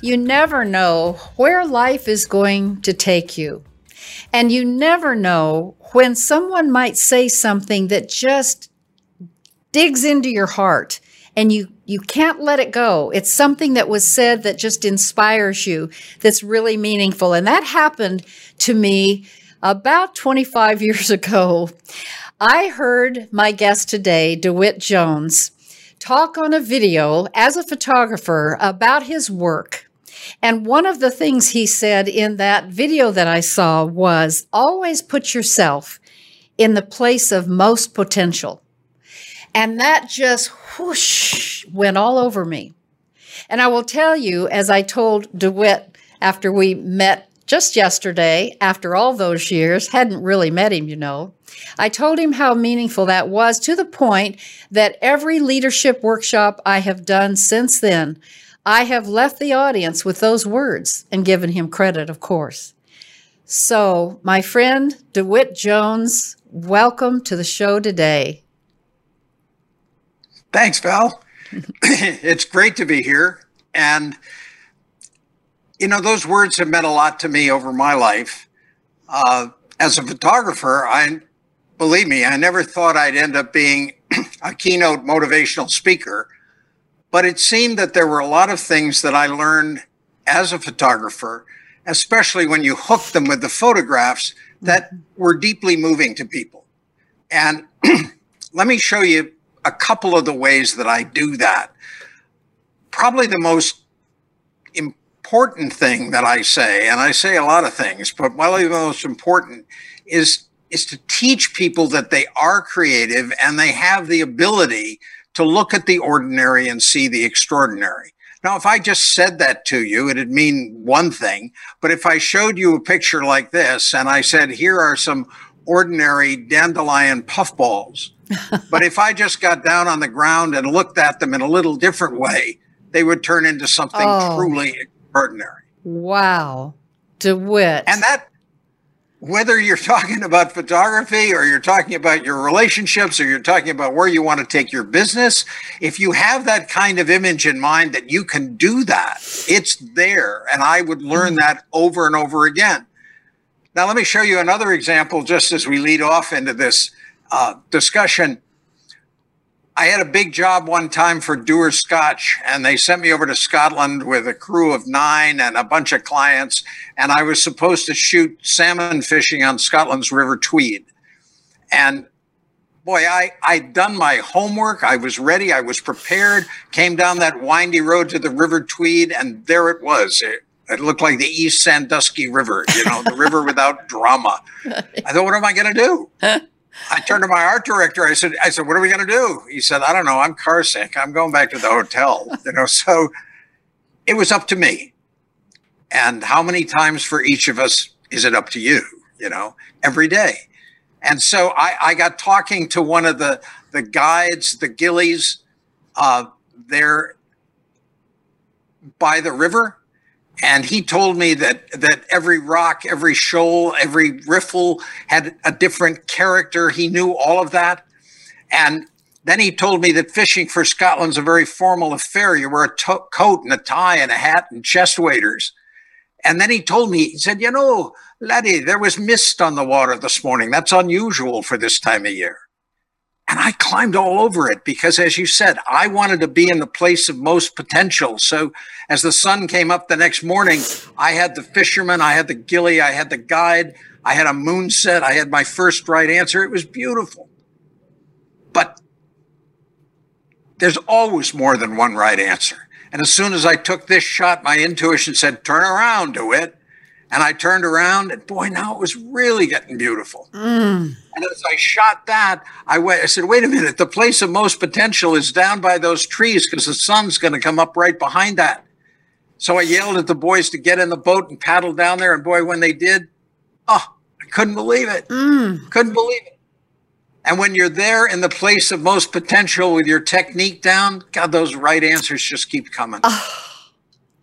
you never know where life is going to take you. And you never know when someone might say something that just digs into your heart and you you can't let it go. It's something that was said that just inspires you that's really meaningful. And that happened to me about 25 years ago. I heard my guest today, DeWitt Jones, talk on a video as a photographer about his work and one of the things he said in that video that I saw was always put yourself in the place of most potential. And that just whoosh went all over me. And I will tell you, as I told DeWitt after we met just yesterday, after all those years, hadn't really met him, you know, I told him how meaningful that was to the point that every leadership workshop I have done since then, I have left the audience with those words and given him credit, of course. So, my friend DeWitt Jones, welcome to the show today. Thanks, Val. it's great to be here. And, you know, those words have meant a lot to me over my life. Uh, as a photographer, I believe me, I never thought I'd end up being a keynote motivational speaker. But it seemed that there were a lot of things that I learned as a photographer, especially when you hook them with the photographs that mm-hmm. were deeply moving to people. And let me show you a couple of the ways that I do that. Probably the most important thing that I say, and I say a lot of things, but probably the most important is is to teach people that they are creative and they have the ability to look at the ordinary and see the extraordinary. Now, if I just said that to you, it'd mean one thing. But if I showed you a picture like this and I said, here are some ordinary dandelion puffballs, but if I just got down on the ground and looked at them in a little different way, they would turn into something oh. truly extraordinary. Wow. DeWitt. And that whether you're talking about photography or you're talking about your relationships or you're talking about where you want to take your business, if you have that kind of image in mind that you can do that, it's there. And I would learn mm-hmm. that over and over again. Now, let me show you another example just as we lead off into this uh, discussion. I had a big job one time for Dewar's Scotch, and they sent me over to Scotland with a crew of nine and a bunch of clients. And I was supposed to shoot salmon fishing on Scotland's River Tweed. And boy, I, I'd done my homework. I was ready. I was prepared. Came down that windy road to the River Tweed, and there it was. It, it looked like the East Sandusky River, you know, the river without drama. I thought, what am I going to do? I turned to my art director. I said, I said, what are we going to do? He said, I don't know. I'm car sick. I'm going back to the hotel. You know, so it was up to me. And how many times for each of us is it up to you? You know, every day. And so I, I got talking to one of the the guides, the gillies, uh, there by the river, and he told me that that every rock, every shoal, every riffle had a different character. He knew all of that, and then he told me that fishing for Scotland's a very formal affair. You wear a to- coat and a tie and a hat and chest waders. And then he told me, he said, "You know, laddie, there was mist on the water this morning. That's unusual for this time of year." And I climbed all over it because, as you said, I wanted to be in the place of most potential. So, as the sun came up the next morning, I had the fisherman, I had the gilly, I had the guide, I had a moon set, I had my first right answer. It was beautiful. But there's always more than one right answer. And as soon as I took this shot, my intuition said, turn around, DeWitt. And I turned around, and boy, now it was really getting beautiful. Mm. And as I shot that, I went. I said, "Wait a minute! The place of most potential is down by those trees because the sun's going to come up right behind that." So I yelled at the boys to get in the boat and paddle down there. And boy, when they did, oh, I couldn't believe it. Mm. Couldn't believe it. And when you're there in the place of most potential with your technique down, God, those right answers just keep coming.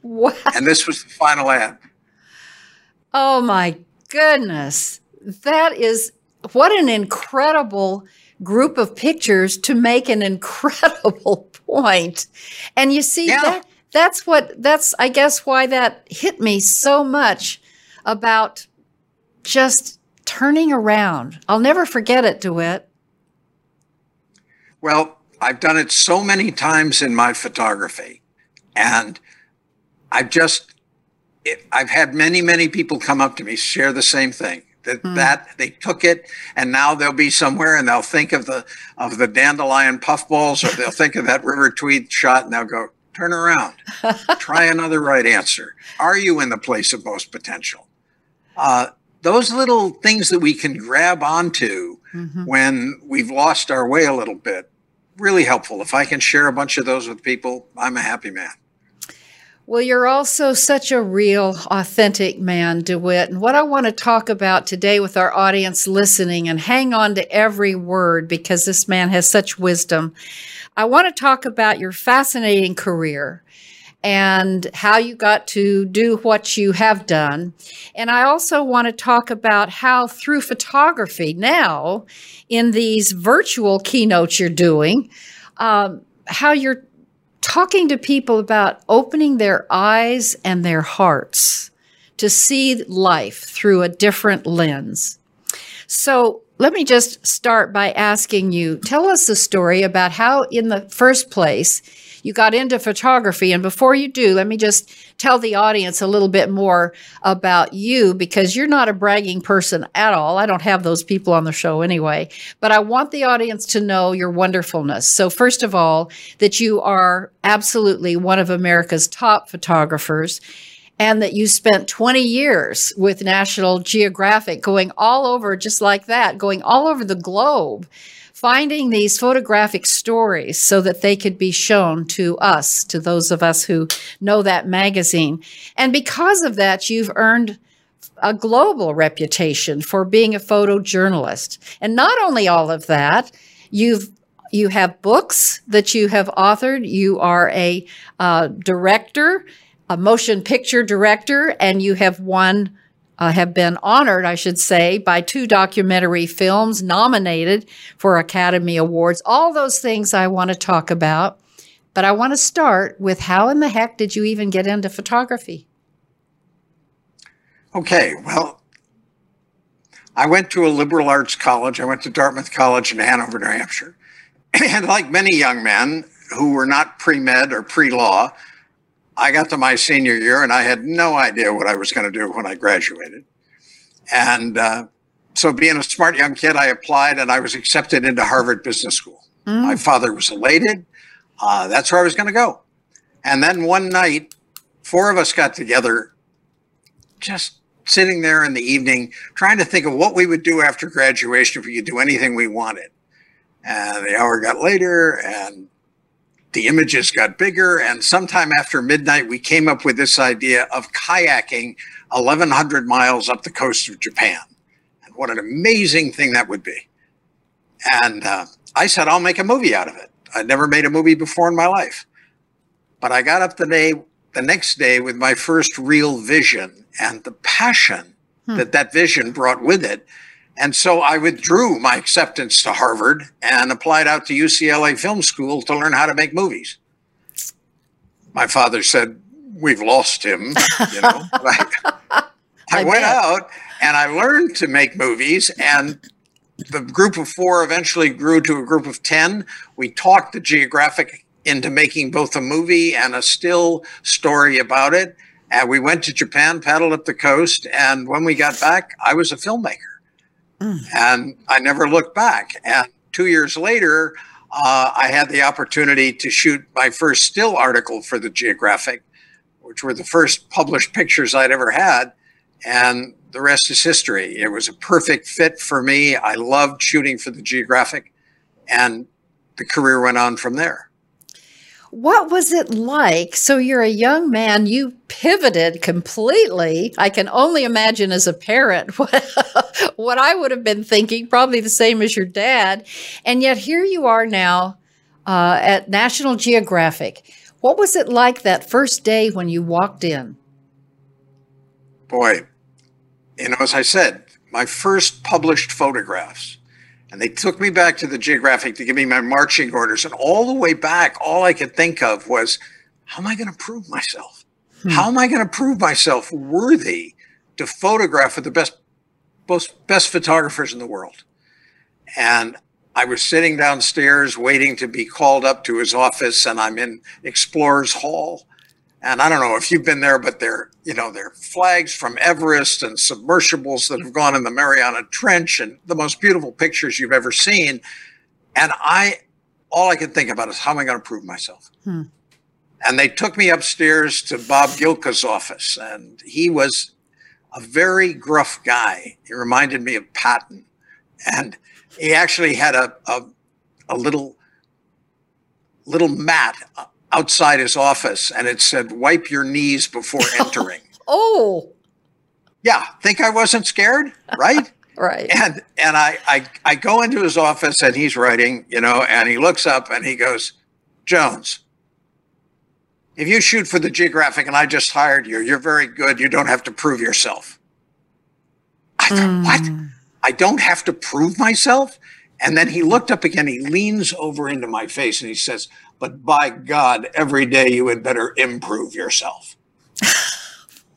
Wow. And this was the final ad. Oh my goodness. That is what an incredible group of pictures to make an incredible point. And you see Yeah. that that's what that's I guess why that hit me so much about just turning around. I'll never forget it, DeWitt. Well, I've done it so many times in my photography, and I've just, it, I've had many, many people come up to me share the same thing that that they took it, and now they'll be somewhere and they'll think of the of the dandelion puffballs, or they'll think of that river tweed shot, and they'll go, turn around, try another right answer. Are you in the place of most potential? Uh, those little things that we can grab onto when we've lost our way a little bit really helpful. If i can share a bunch of those with people i'm a happy man Well, you're also such a real, authentic man, DeWitt. And what I want to talk about today with our audience listening and hang on to every word because this man has such wisdom. I want to talk about your fascinating career and how you got to do what you have done. And I also want to talk about how, through photography now, in these virtual keynotes you're doing, um, how you're talking to people about opening their eyes and their hearts to see life through a different lens. So let me just start by asking you tell us the story about how, in the first place, you got into photography. And before you do, let me just tell the audience a little bit more about you because you're not a bragging person at all. I don't have those people on the show anyway, but I want the audience to know your wonderfulness. So, first of all, that you are absolutely one of America's top photographers and that you spent 20 years with National Geographic going all over just like that, going all over the globe, finding these photographic stories so that they could be shown to us, to those of us who know that magazine. And because of that, you've earned a global reputation for being a photojournalist. And not only all of that, you've you have books that you have authored. You are a uh, director, a motion picture director, and you have won, uh, have been honored, I should say, by two documentary films nominated for Academy Awards. All those things I want to talk about. But I want to start with how in the heck did you even get into photography? okay well i went to a liberal arts college i went to dartmouth college in hanover new hampshire and like many young men who were not pre-med or pre-law i got to my senior year and i had no idea what i was going to do when i graduated. And uh, so being a smart young kid i applied and i was accepted into harvard business school. My father was elated. Uh, that's where i was going to go. And then one night four of us got together just sitting there in the evening trying to think of what we would do after graduation if we could do anything we wanted. And the hour got later and the images got bigger and sometime after midnight we came up with this idea of kayaking 1100 miles up the coast of japan. And what an amazing thing that would be. And uh, i said i'll make a movie out of it. I'd never made a movie before in my life. But i got up the day the next day with my first real vision and the passion that that vision brought with it and so I withdrew my acceptance to Harvard and applied out to UCLA Film School to learn how to make movies. My father said, We've lost him. You know, I, I went out and I learned to make movies. And the group of four eventually grew to a group of 10. We talked the Geographic into making both a movie and a still story about it. And we went to Japan, paddled up the coast. And when we got back, I was a filmmaker and I never looked back. And two years later, uh, I had the opportunity to shoot my first still article for the Geographic, which were the first published pictures I'd ever had. And the rest is history. It was a perfect fit for me. I loved shooting for the Geographic, and the career went on from there. What was it like? So you're a young man, you pivoted completely. I can only imagine as a parent what, what I would have been thinking, probably the same as your dad. And yet here you are now uh, at National Geographic. What was it like that first day when you walked in? Boy, you know, as I said, my first published photographs and they took me back to the geographic to give me my marching orders. And all the way back, all I could think of was, how am I going to prove myself? Hmm. How am I going to prove myself worthy to photograph with the best, most best photographers in the world? And I was sitting downstairs waiting to be called up to his office, and I'm in Explorers Hall. And I don't know if you've been there, but they're, you know, they're flags from Everest and submersibles that have gone in the Mariana Trench and the most beautiful pictures you've ever seen. And I, all I could think about is how am I going to prove myself? Hmm. And they took me upstairs to Bob Gilka's office, and he was a very gruff guy. He reminded me of Patton. And he actually had a, a, a little, little mat outside his office and it said, wipe your knees before entering. oh. Yeah. Think I wasn't scared? Right. right. And and I, I I go into his office and he's writing, you know, and he looks up and he goes, Jones, if you shoot for the geographic and I just hired you, you're very good. You don't have to prove yourself. I thought, mm. what? I don't have to prove myself? And then he looked up again. He leans over into my face and he says, but by God, every day you had better improve yourself.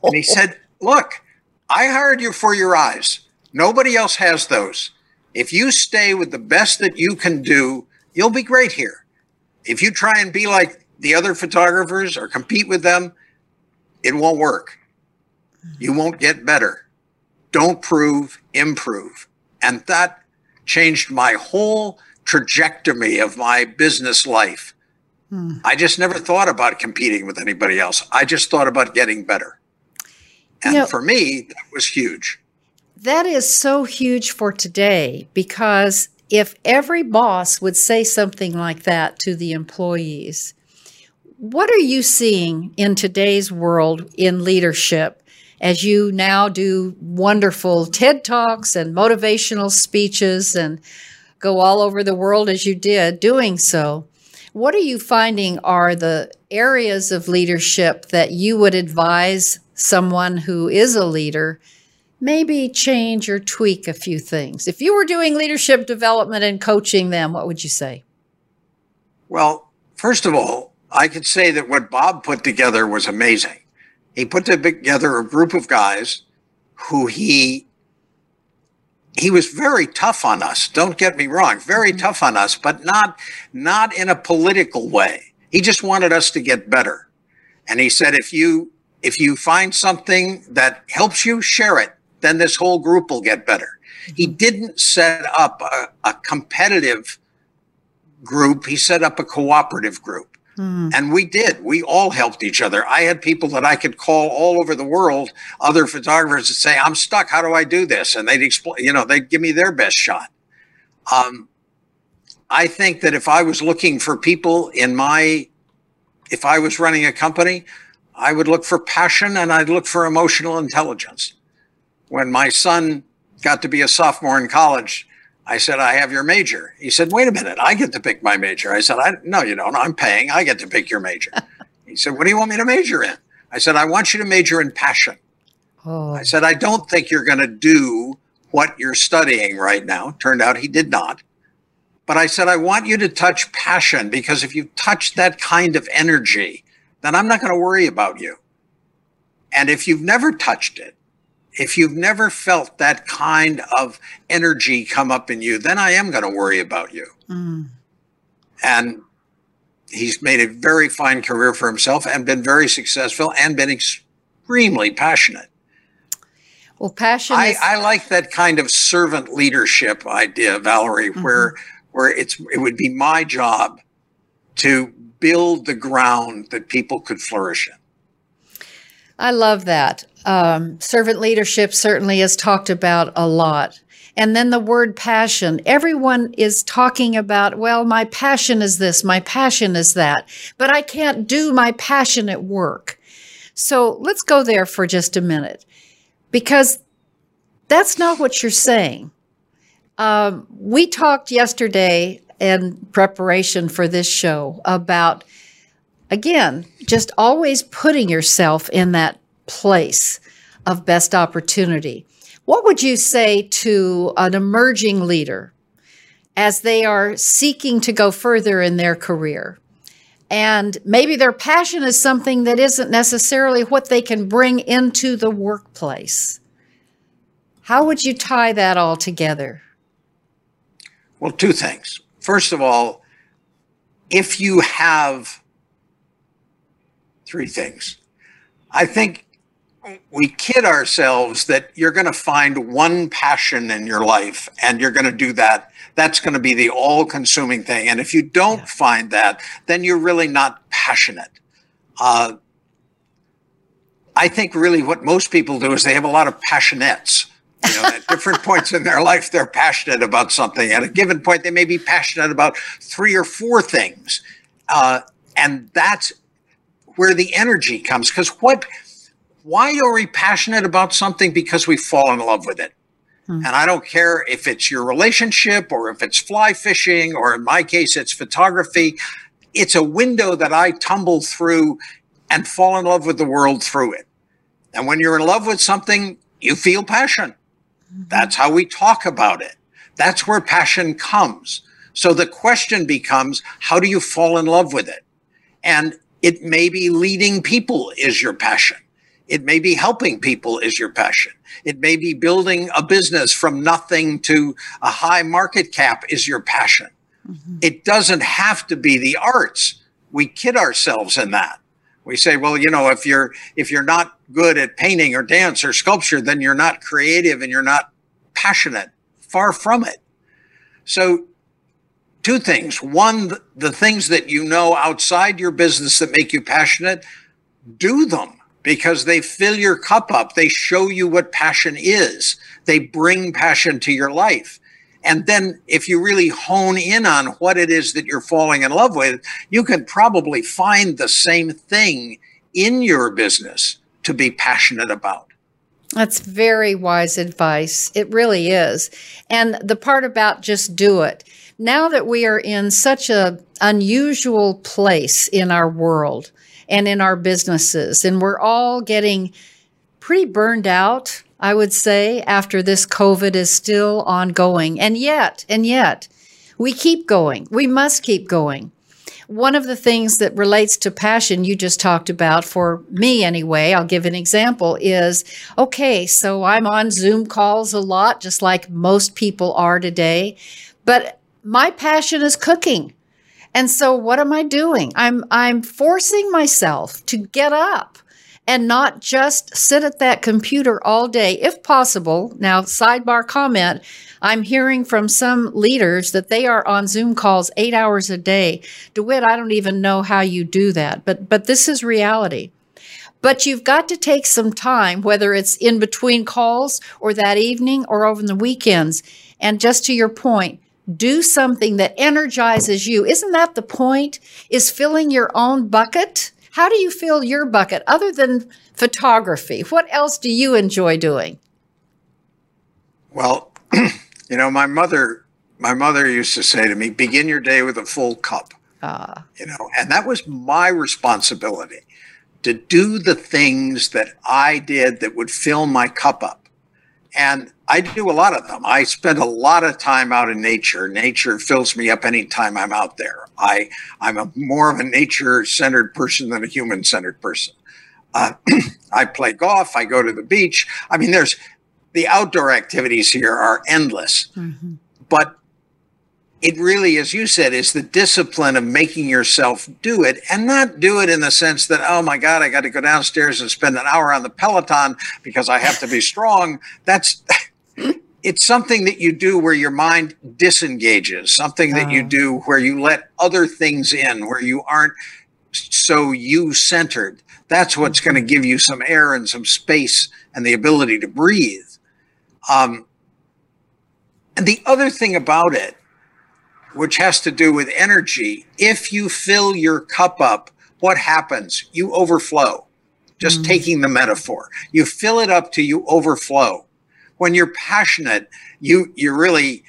and he said, Look, I hired you for your eyes. Nobody else has those. If you stay with the best that you can do, you'll be great here. If you try and be like the other photographers or compete with them, it won't work. You won't get better. Don't prove, improve. And that changed my whole trajectory of my business life. Hmm. I just never thought about competing with anybody else. I just thought about getting better. And you know, for me, that was huge. That is so huge for today because if every boss would say something like that to the employees, what are you seeing in today's world in leadership as you now do wonderful TED Talks and motivational speeches and go all over the world as you did doing so? What are you finding are the areas of leadership that you would advise someone who is a leader maybe change or tweak a few things? If you were doing leadership development and coaching them, what would you say? Well, first of all, I could say that what Bob put together was amazing. He put together a group of guys who he he was very tough on us. Don't get me wrong, very mm-hmm. tough on us, but not not in a political way. He just wanted us to get better. And he said if you if you find something that helps you, share it. Then this whole group will get better. He mm-hmm. didn't set up a, a competitive group. He set up a cooperative group. Mm. And we did. We all helped each other. I had people that I could call all over the world, other photographers, and say, "I'm stuck. How do I do this?" And they'd explain. You know, they'd give me their best shot. Um, I think that if I was looking for people in my, if I was running a company, I would look for passion and I'd look for emotional intelligence. When my son got to be a sophomore in college, I said, I have your major. He said, wait a minute, I get to pick my major. I said, I, no, you don't. I'm paying. I get to pick your major. he said, what do you want me to major in? I said, I want you to major in passion. Oh. I said, I don't think you're going to do what you're studying right now. Turned out he did not. But I said, I want you to touch passion because if you touch that kind of energy, then I'm not going to worry about you. And if you've never touched it, if you've never felt that kind of energy come up in you, then I am going to worry about you. Mm. And he's made a very fine career for himself and been very successful and been extremely passionate. Well, passion. I, is- I like that kind of servant leadership idea, Valerie, mm-hmm. where where it's it would be my job to build the ground that people could flourish in. I love that. Um, servant leadership certainly is talked about a lot. and then the word passion. Everyone is talking about, well, my passion is this, my passion is that, but I can't do my passion at work. So let's go there for just a minute because that's not what you're saying. Um, we talked yesterday in preparation for this show about, again, just always putting yourself in that place of best opportunity. What would you say to an emerging leader as they are seeking to go further in their career? And maybe their passion is something that isn't necessarily what they can bring into the workplace. How would you tie that all together? Well, two things. First of all, if you have three things, I think we kid ourselves that you're going to find one passion in your life and you're going to do that. That's going to be the all consuming thing. And if you don't yeah. find that, then you're really not passionate. Uh, I think really what most people do is they have a lot of passionettes. You know, at different points in their life, they're passionate about something. At a given point, they may be passionate about three or four things. Uh, and that's where the energy comes. Because what, why are we passionate about something? Because we fall in love with it. Hmm. And I don't care if it's your relationship or if it's fly fishing, or in my case, it's photography. It's a window that I tumble through and fall in love with the world through it. And when you're in love with something, you feel passion. That's how we talk about it. That's where passion comes. So the question becomes, how do you fall in love with it? And it may be leading people is your passion. It may be helping people is your passion. It may be building a business from nothing to a high market cap is your passion. Mm-hmm. It doesn't have to be the arts. We kid ourselves in that. We say, well, you know, if you're if you're not good at painting or dance or sculpture, then you're not creative and you're not passionate. Far from it. So two things. One, the things that you know outside your business that make you passionate, do them because they fill your cup up. They show you what passion is. They bring passion to your life. And then if you really hone in on what it is that you're falling in love with, you can probably find the same thing in your business to be passionate about. That's very wise advice. It really is. And the part about just do it. Now that we are in such a unusual place in our world and in our businesses and we're all getting pretty burned out I would say, after this COVID is still ongoing. And yet, and yet, we keep going. We must keep going. One of the things that relates to passion you just talked about, for me anyway, I'll give an example, is okay, so I'm on Zoom calls a lot, just like most people are today, but my passion is cooking. And so what am I doing? I'm I'm forcing myself to get up and not just sit at that computer all day, if possible. Now, sidebar comment I'm hearing from some leaders that they are on Zoom calls eight hours a day. DeWitt, I don't even know how you do that, but, but this is reality. But you've got to take some time, whether it's in between calls or that evening or over the weekends. And just to your point, do something that energizes you. Isn't that the point? Is filling your own bucket? How do you fill your bucket other than photography? What else do you enjoy doing? Well, you know, my mother my mother used to say to me, begin your day with a full cup. Uh. You know, and that was my responsibility to do the things that I did that would fill my cup up. And I do a lot of them. I spend a lot of time out in nature. Nature fills me up anytime I'm out there. I I'm a more of a nature centered person than a human centered person. Uh, I play golf. I go to the beach. I mean, there's the outdoor activities here are endless, mm-hmm. but it really, as you said, is the discipline of making yourself do it and not do it in the sense that, oh my God, I got to go downstairs and spend an hour on the Peloton because I have to be strong. That's it's something that you do where your mind disengages, something that you oh. do where you let other things in, where you aren't so you centered. That's what's going to give you some air and some space and the ability to breathe. Um, And the other thing about it, which has to do with energy, if you fill your cup up, what happens? You overflow. Just mm-hmm. taking the metaphor, you fill it up till you overflow. When you're passionate, you you're really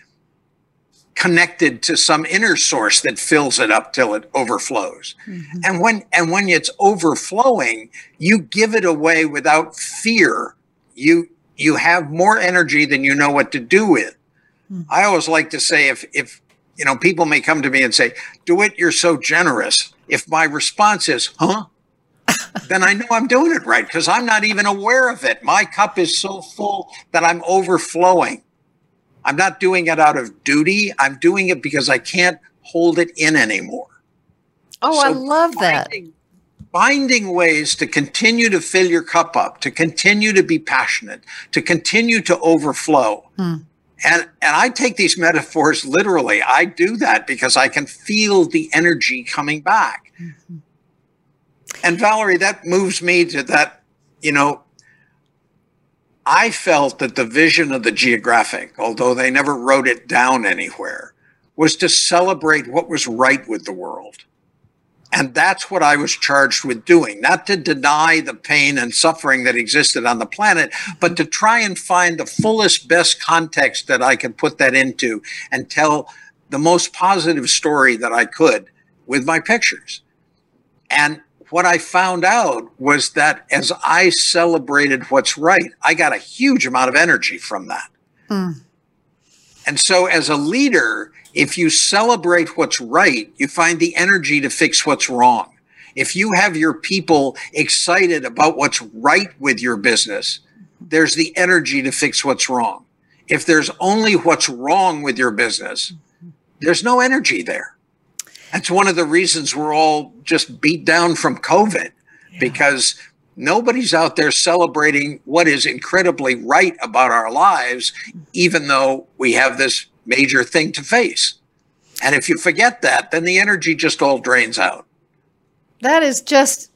connected to some inner source that fills it up till it overflows. Mm-hmm. And when and when it's overflowing, you give it away without fear. You you have more energy than you know what to do with. Mm-hmm. I always like to say if if you know people may come to me and say, "DeWitt, you're so generous." If my response is, "Huh?" Then I know I'm doing it right because I'm not even aware of it. My cup is so full that I'm overflowing. I'm not doing it out of duty. I'm doing it because I can't hold it in anymore. Oh, so I love finding, that. Finding ways to continue to fill your cup up, to continue to be passionate, to continue to overflow. Hmm. And, and I take these metaphors literally. I do that because I can feel the energy coming back. Mm-hmm. And Valerie, that moves me to that, you know, I felt that the vision of the geographic, although they never wrote it down anywhere, was to celebrate what was right with the world. And that's what I was charged with doing, not to deny the pain and suffering that existed on the planet, but to try and find the fullest, best context that I could put that into and tell the most positive story that I could with my pictures. And what I found out was that as I celebrated what's right, I got a huge amount of energy from that. Mm. And so, as a leader, if you celebrate what's right, you find the energy to fix what's wrong. If you have your people excited about what's right with your business, there's the energy to fix what's wrong. If there's only what's wrong with your business, there's no energy there. That's one of the reasons we're all just beat down from COVID yeah. because nobody's out there celebrating what is incredibly right about our lives, even though we have this major thing to face. And if you forget that, then the energy just all drains out. That is just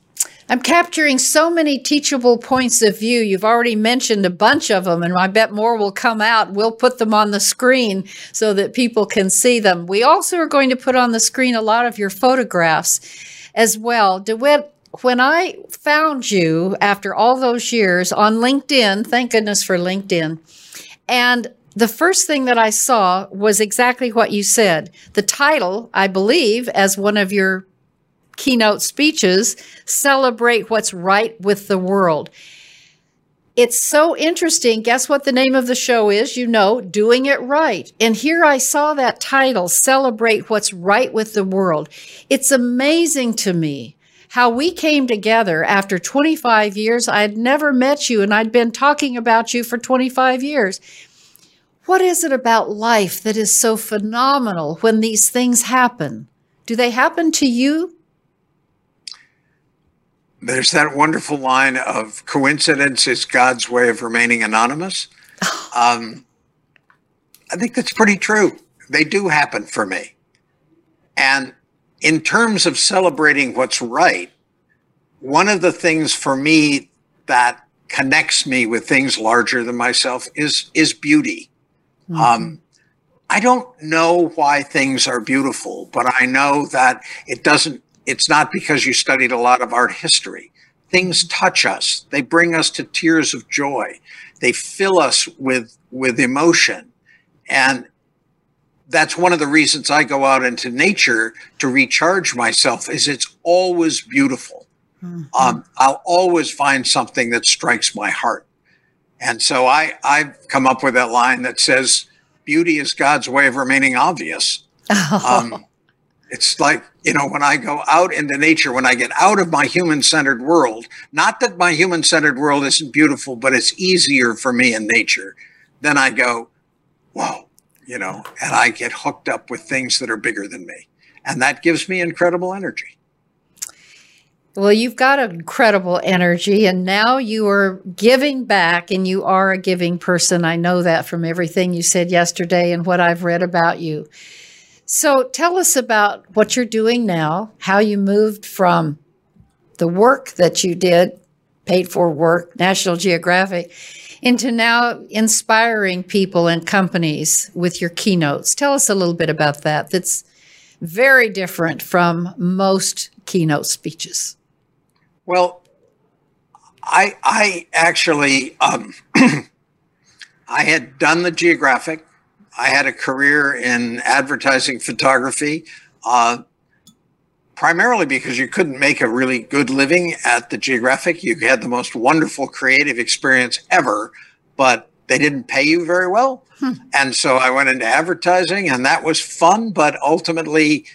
I'm capturing so many teachable points of view. You've already mentioned a bunch of them, and I bet more will come out. We'll put them on the screen so that people can see them. We also are going to put on the screen a lot of your photographs as well. DeWitt, when I found you after all those years on LinkedIn, thank goodness for LinkedIn, and the first thing that I saw was exactly what you said. The title, I believe, as one of your keynote speeches celebrate what's right with the world. It's so interesting. Guess what the name of the show is? You know, Doing It Right. And here I saw that title, Celebrate What's Right with the World. It's amazing to me how we came together after 25 years. I had never met you and I'd been talking about you for 25 years. What is it about life that is so phenomenal when these things happen? Do they happen to you? There's that wonderful line of coincidence is God's way of remaining anonymous. Um, I think that's pretty true. They do happen for me. And in terms of celebrating what's right, one of the things for me that connects me with things larger than myself is is beauty. Mm-hmm. Um, I don't know why things are beautiful, but I know that it doesn't it's not because you studied a lot of art history. Things touch us. They bring us to tears of joy. They fill us with, with emotion. And that's one of the reasons I go out into nature to recharge myself is it's always beautiful. Mm-hmm. Um, I'll always find something that strikes my heart. And so I, I've come up with that line that says, beauty is God's way of remaining obvious. Um, it's like, you know, when I go out into nature, when I get out of my human centered world, not that my human centered world isn't beautiful, but it's easier for me in nature, then I go, whoa, you know, and I get hooked up with things that are bigger than me. And that gives me incredible energy. Well, you've got incredible energy, and now you are giving back, and you are a giving person. I know that from everything you said yesterday and what I've read about you. So tell us about what you're doing now, how you moved from the work that you did, paid for work, National Geographic, into now inspiring people and companies with your keynotes. Tell us a little bit about that. That's very different from most keynote speeches. Well, I I actually um, I had done the geographic. I had a career in advertising photography. Uh, primarily because you couldn't make a really good living at the Geographic. You had the most wonderful creative experience ever, but they didn't pay you very well. Hmm. And so I went into advertising and that was fun, but ultimately,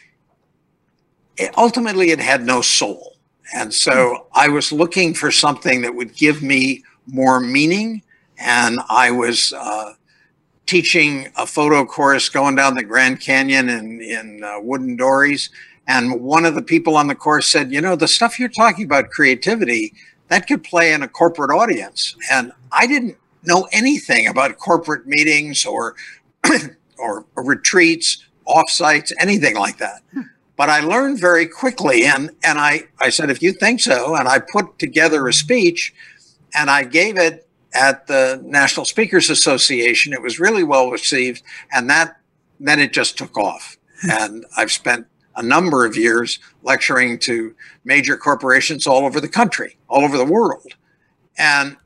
it, ultimately it had no soul. And so hmm. I was looking for something that would give me more meaning. And I was uh, teaching a photo course going down the Grand Canyon in, in uh, wooden dories. And one of the people on the course said, you know, the stuff you're talking about, creativity, that could play in a corporate audience. And I didn't know anything about corporate meetings or, or retreats, offsites, anything like that. But I learned very quickly. And, and I, I said, if you think so, and I put together a speech and I gave it at the National Speakers Association. It was really well received. And that, then it just took off. and I've spent a number of years lecturing to major corporations all over the country, all over the world. And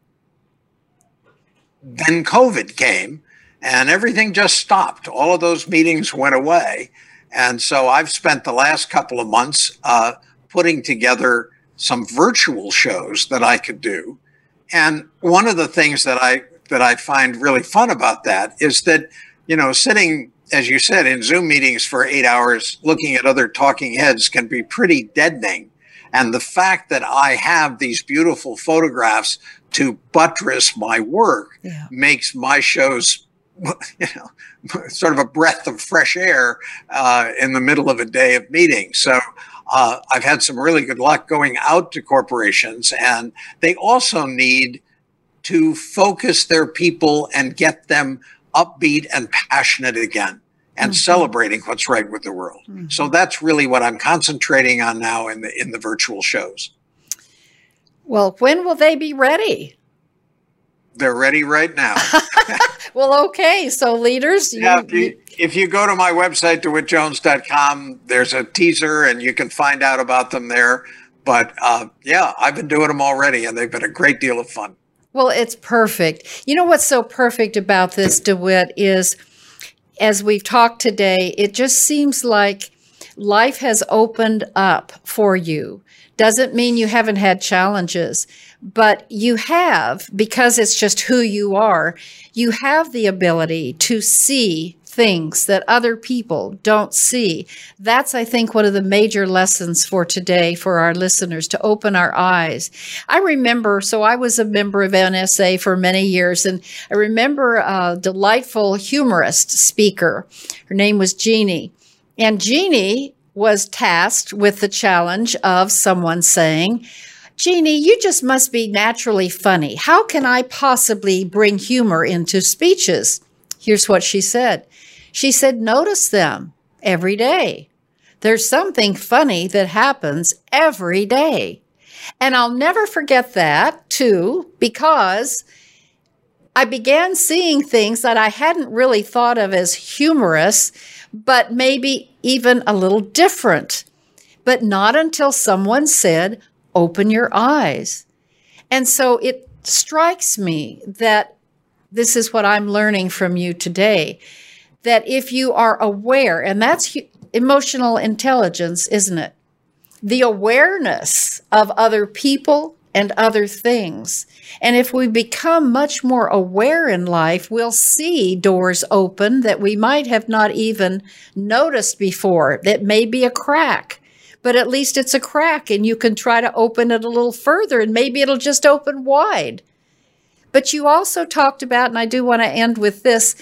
then COVID came and everything just stopped. All of those meetings went away. And so I've spent the last couple of months uh, putting together some virtual shows that I could do. And one of the things that I that I find really fun about that is that, you know, sitting as you said, in Zoom meetings for eight hours, looking at other talking heads can be pretty deadening. And the fact that I have these beautiful photographs to buttress my work yeah. makes my shows, you know, sort of a breath of fresh air uh, in the middle of a day of meetings. So uh, I've had some really good luck going out to corporations, and they also need to focus their people and get them upbeat and passionate again and mm-hmm. celebrating what's right with the world. Mm-hmm. So that's really what I'm concentrating on now in the in the virtual shows. Well, when will they be ready? They're ready right now. well, okay. So leaders, yeah, if, you, if you go to my website dewittjones.com, there's a teaser and you can find out about them there. But uh, yeah, I've been doing them already and they've been a great deal of fun. Well, it's perfect. You know what's so perfect about this, DeWitt, is as we've talked today, it just seems like life has opened up for you. Doesn't mean you haven't had challenges, but you have, because it's just who you are, you have the ability to see things that other people don't see. That's, I think, one of the major lessons for today for our listeners to open our eyes. I remember, so I was a member of NSA for many years, and I remember a delightful humorist speaker. Her name was Jeannie. And Jeannie was tasked with the challenge of someone saying, Jeannie, you just must be naturally funny. How can I possibly bring humor into speeches? Here's what she said she said, notice them every day. There's something funny that happens every day. And I'll never forget that too, because I began seeing things that I hadn't really thought of as humorous, but maybe even a little different. But not until someone said, open your eyes. And so it strikes me that this is what I'm learning from you today that if you are aware, and that's emotional intelligence, isn't it? The awareness of other people and other things. And if we become much more aware in life, we'll see doors open that we might have not even noticed before. That may be a crack, but at least it's a crack and you can try to open it a little further and maybe it'll just open wide. But you also talked about, and I do want to end with this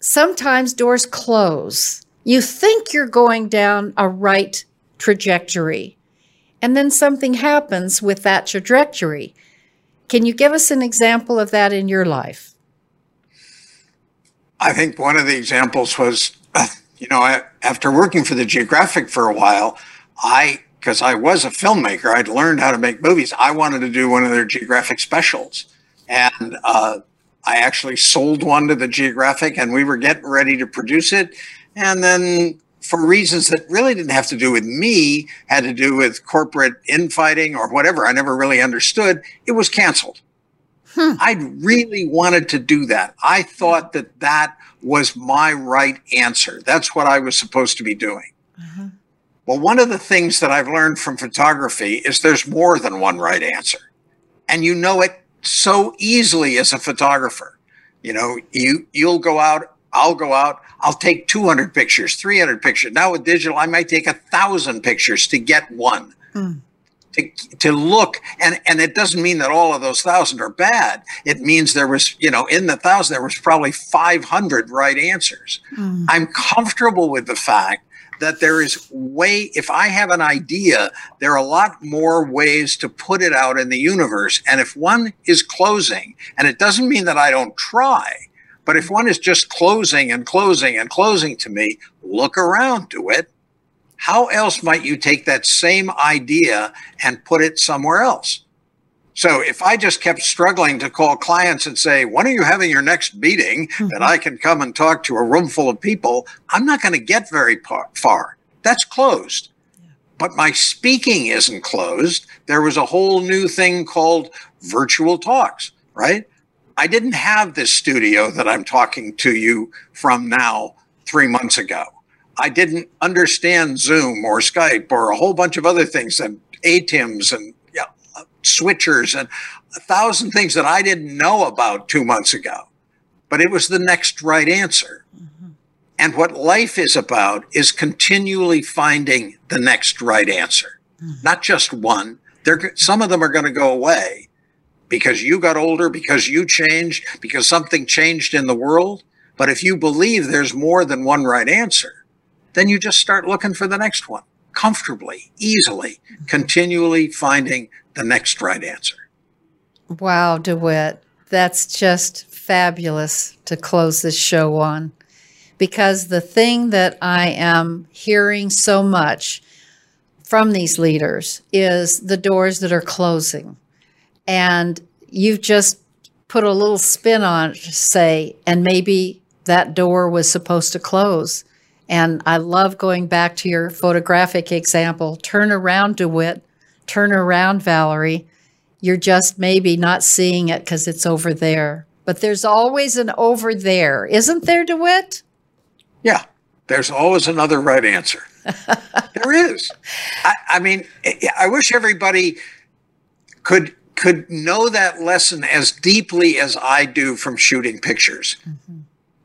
sometimes doors close. You think you're going down a right trajectory, and then something happens with that trajectory. Can you give us an example of that in your life? I think one of the examples was, you know, after working for the Geographic for a while, I, because I was a filmmaker, I'd learned how to make movies. I wanted to do one of their Geographic specials. And uh, I actually sold one to the Geographic and we were getting ready to produce it. And then, for reasons that really didn't have to do with me, had to do with corporate infighting or whatever, I never really understood, it was canceled. Hmm. I really wanted to do that. I thought that that was my right answer. That's what I was supposed to be doing. Uh-huh. Well, one of the things that I've learned from photography is there's more than one right answer. And you know it so easily as a photographer. You know, you you'll go out, I'll go out, I'll take 200 pictures, 300 pictures. Now with digital, I might take a thousand pictures to get one. Mm. To, to look and and it doesn't mean that all of those thousand are bad it means there was you know in the thousand there was probably 500 right answers mm. i'm comfortable with the fact that there is way if i have an idea there are a lot more ways to put it out in the universe and if one is closing and it doesn't mean that i don't try but if one is just closing and closing and closing to me look around to it how else might you take that same idea and put it somewhere else so if I just kept struggling to call clients and say, when are you having your next meeting mm-hmm. that I can come and talk to a room full of people, I'm not going to get very far. That's closed. But my speaking isn't closed. There was a whole new thing called virtual talks, right? I didn't have this studio that I'm talking to you from now three months ago. I didn't understand Zoom or Skype or a whole bunch of other things and ATEMs and switchers and a thousand things that I didn't know about two months ago. But it was the next right answer. Mm-hmm. And what life is about is continually finding the next right answer, mm-hmm. not just one. There, some of them are going to go away because you got older, because you changed, because something changed in the world. But if you believe there's more than one right answer, then you just start looking for the next one comfortably, easily, continually finding the next right answer. Wow, DeWitt. That's just fabulous to close this show on. Because the thing that I am hearing so much from these leaders is the doors that are closing. And you've just put a little spin on say, and maybe that door was supposed to close. And I love going back to your photographic example. Turn around, DeWitt, turn around, Valerie. You're just maybe not seeing it because it's over there. But there's always an over there, isn't there, DeWitt? Yeah, there's always another right answer. there is. I, I, mean, I wish everybody could could know that lesson as deeply as I do from shooting pictures. Mm-hmm.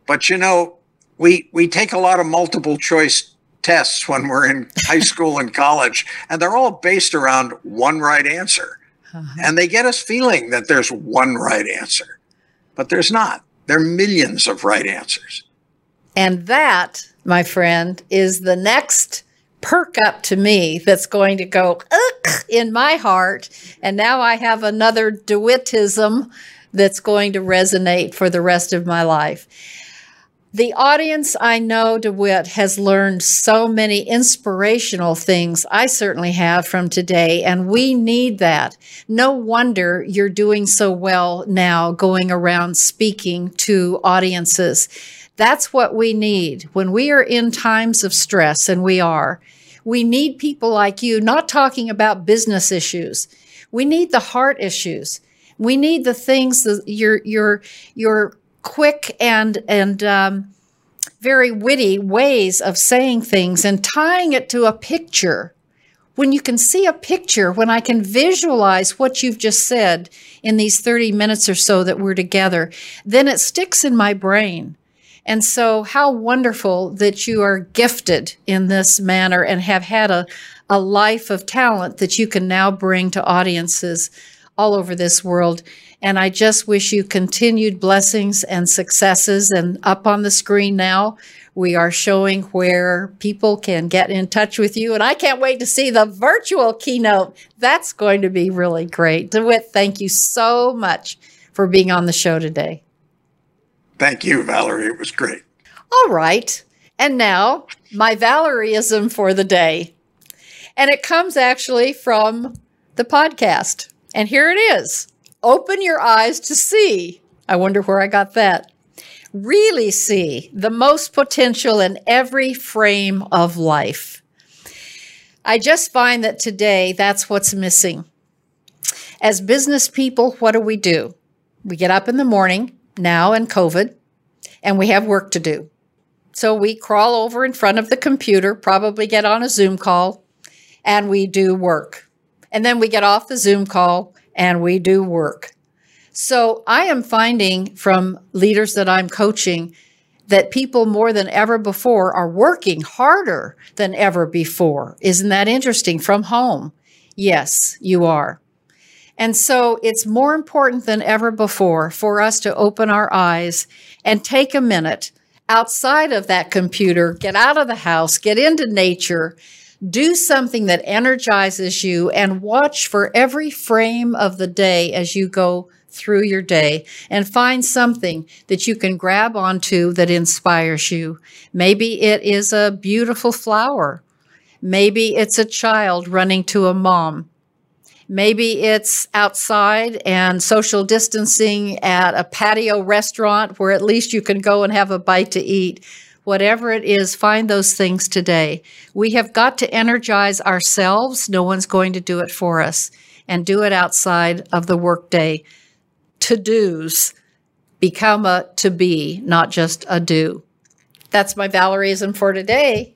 But you know, we we take a lot of multiple choice tests when we're in high school and college, and they're all based around one right answer. Uh-huh. And they get us feeling that there's one right answer, but there's not. There are millions of right answers. And that, my friend, is the next perk up to me that's going to go in my heart. And now I have another DeWittism that's going to resonate for the rest of my life. The audience I know, DeWitt, has learned so many inspirational things. I certainly have from today, and we need that. No wonder you're doing so well now going around speaking to audiences. That's what we need when we are in times of stress, and we are. We need people like you not talking about business issues. We need the heart issues. We need the things that your your your quick and and um, very witty ways of saying things and tying it to a picture. When you can see a picture, when I can visualize what you've just said in these 30 minutes or so that we're together, then it sticks in my brain. And so, how wonderful that you are gifted in this manner and have had a, a life of talent that you can now bring to audiences all over this world. And I just wish you continued blessings and successes. And up on the screen now, we are showing where people can get in touch with you. And I can't wait to see the virtual keynote. That's going to be really great. DeWitt, thank you so much for being on the show today. Thank you, Valerie. It was great. All right. And now, my Valerieism for the day. And it comes actually from the podcast. And here it is open your eyes to see I wonder where I got that. Really see the most potential in every frame of life. I just find that today that's what's missing. As business people, what do we do? We get up in the morning, now and COVID, and we have work to do. So we crawl over in front of the computer, probably get on a Zoom call, and we do work. And then we get off the Zoom call and we do work. So I am finding from leaders that I'm coaching that people more than ever before are working harder than ever before. Isn't that interesting? From home. Yes, you are. And so it's more important than ever before for us to open our eyes and take a minute outside of that computer, get out of the house, get into nature, do something that energizes you, and watch for every frame of the day as you go through your day and find something that you can grab onto that inspires you. Maybe it is a beautiful flower. Maybe it's a child running to a mom. Maybe it's outside and social distancing at a patio restaurant where at least you can go and have a bite to eat. Whatever it is, find those things today. We have got to energize ourselves. No one's going to do it for us. And do it outside of the workday. To dos become a to be, not just a do. That's my Valerieism for today.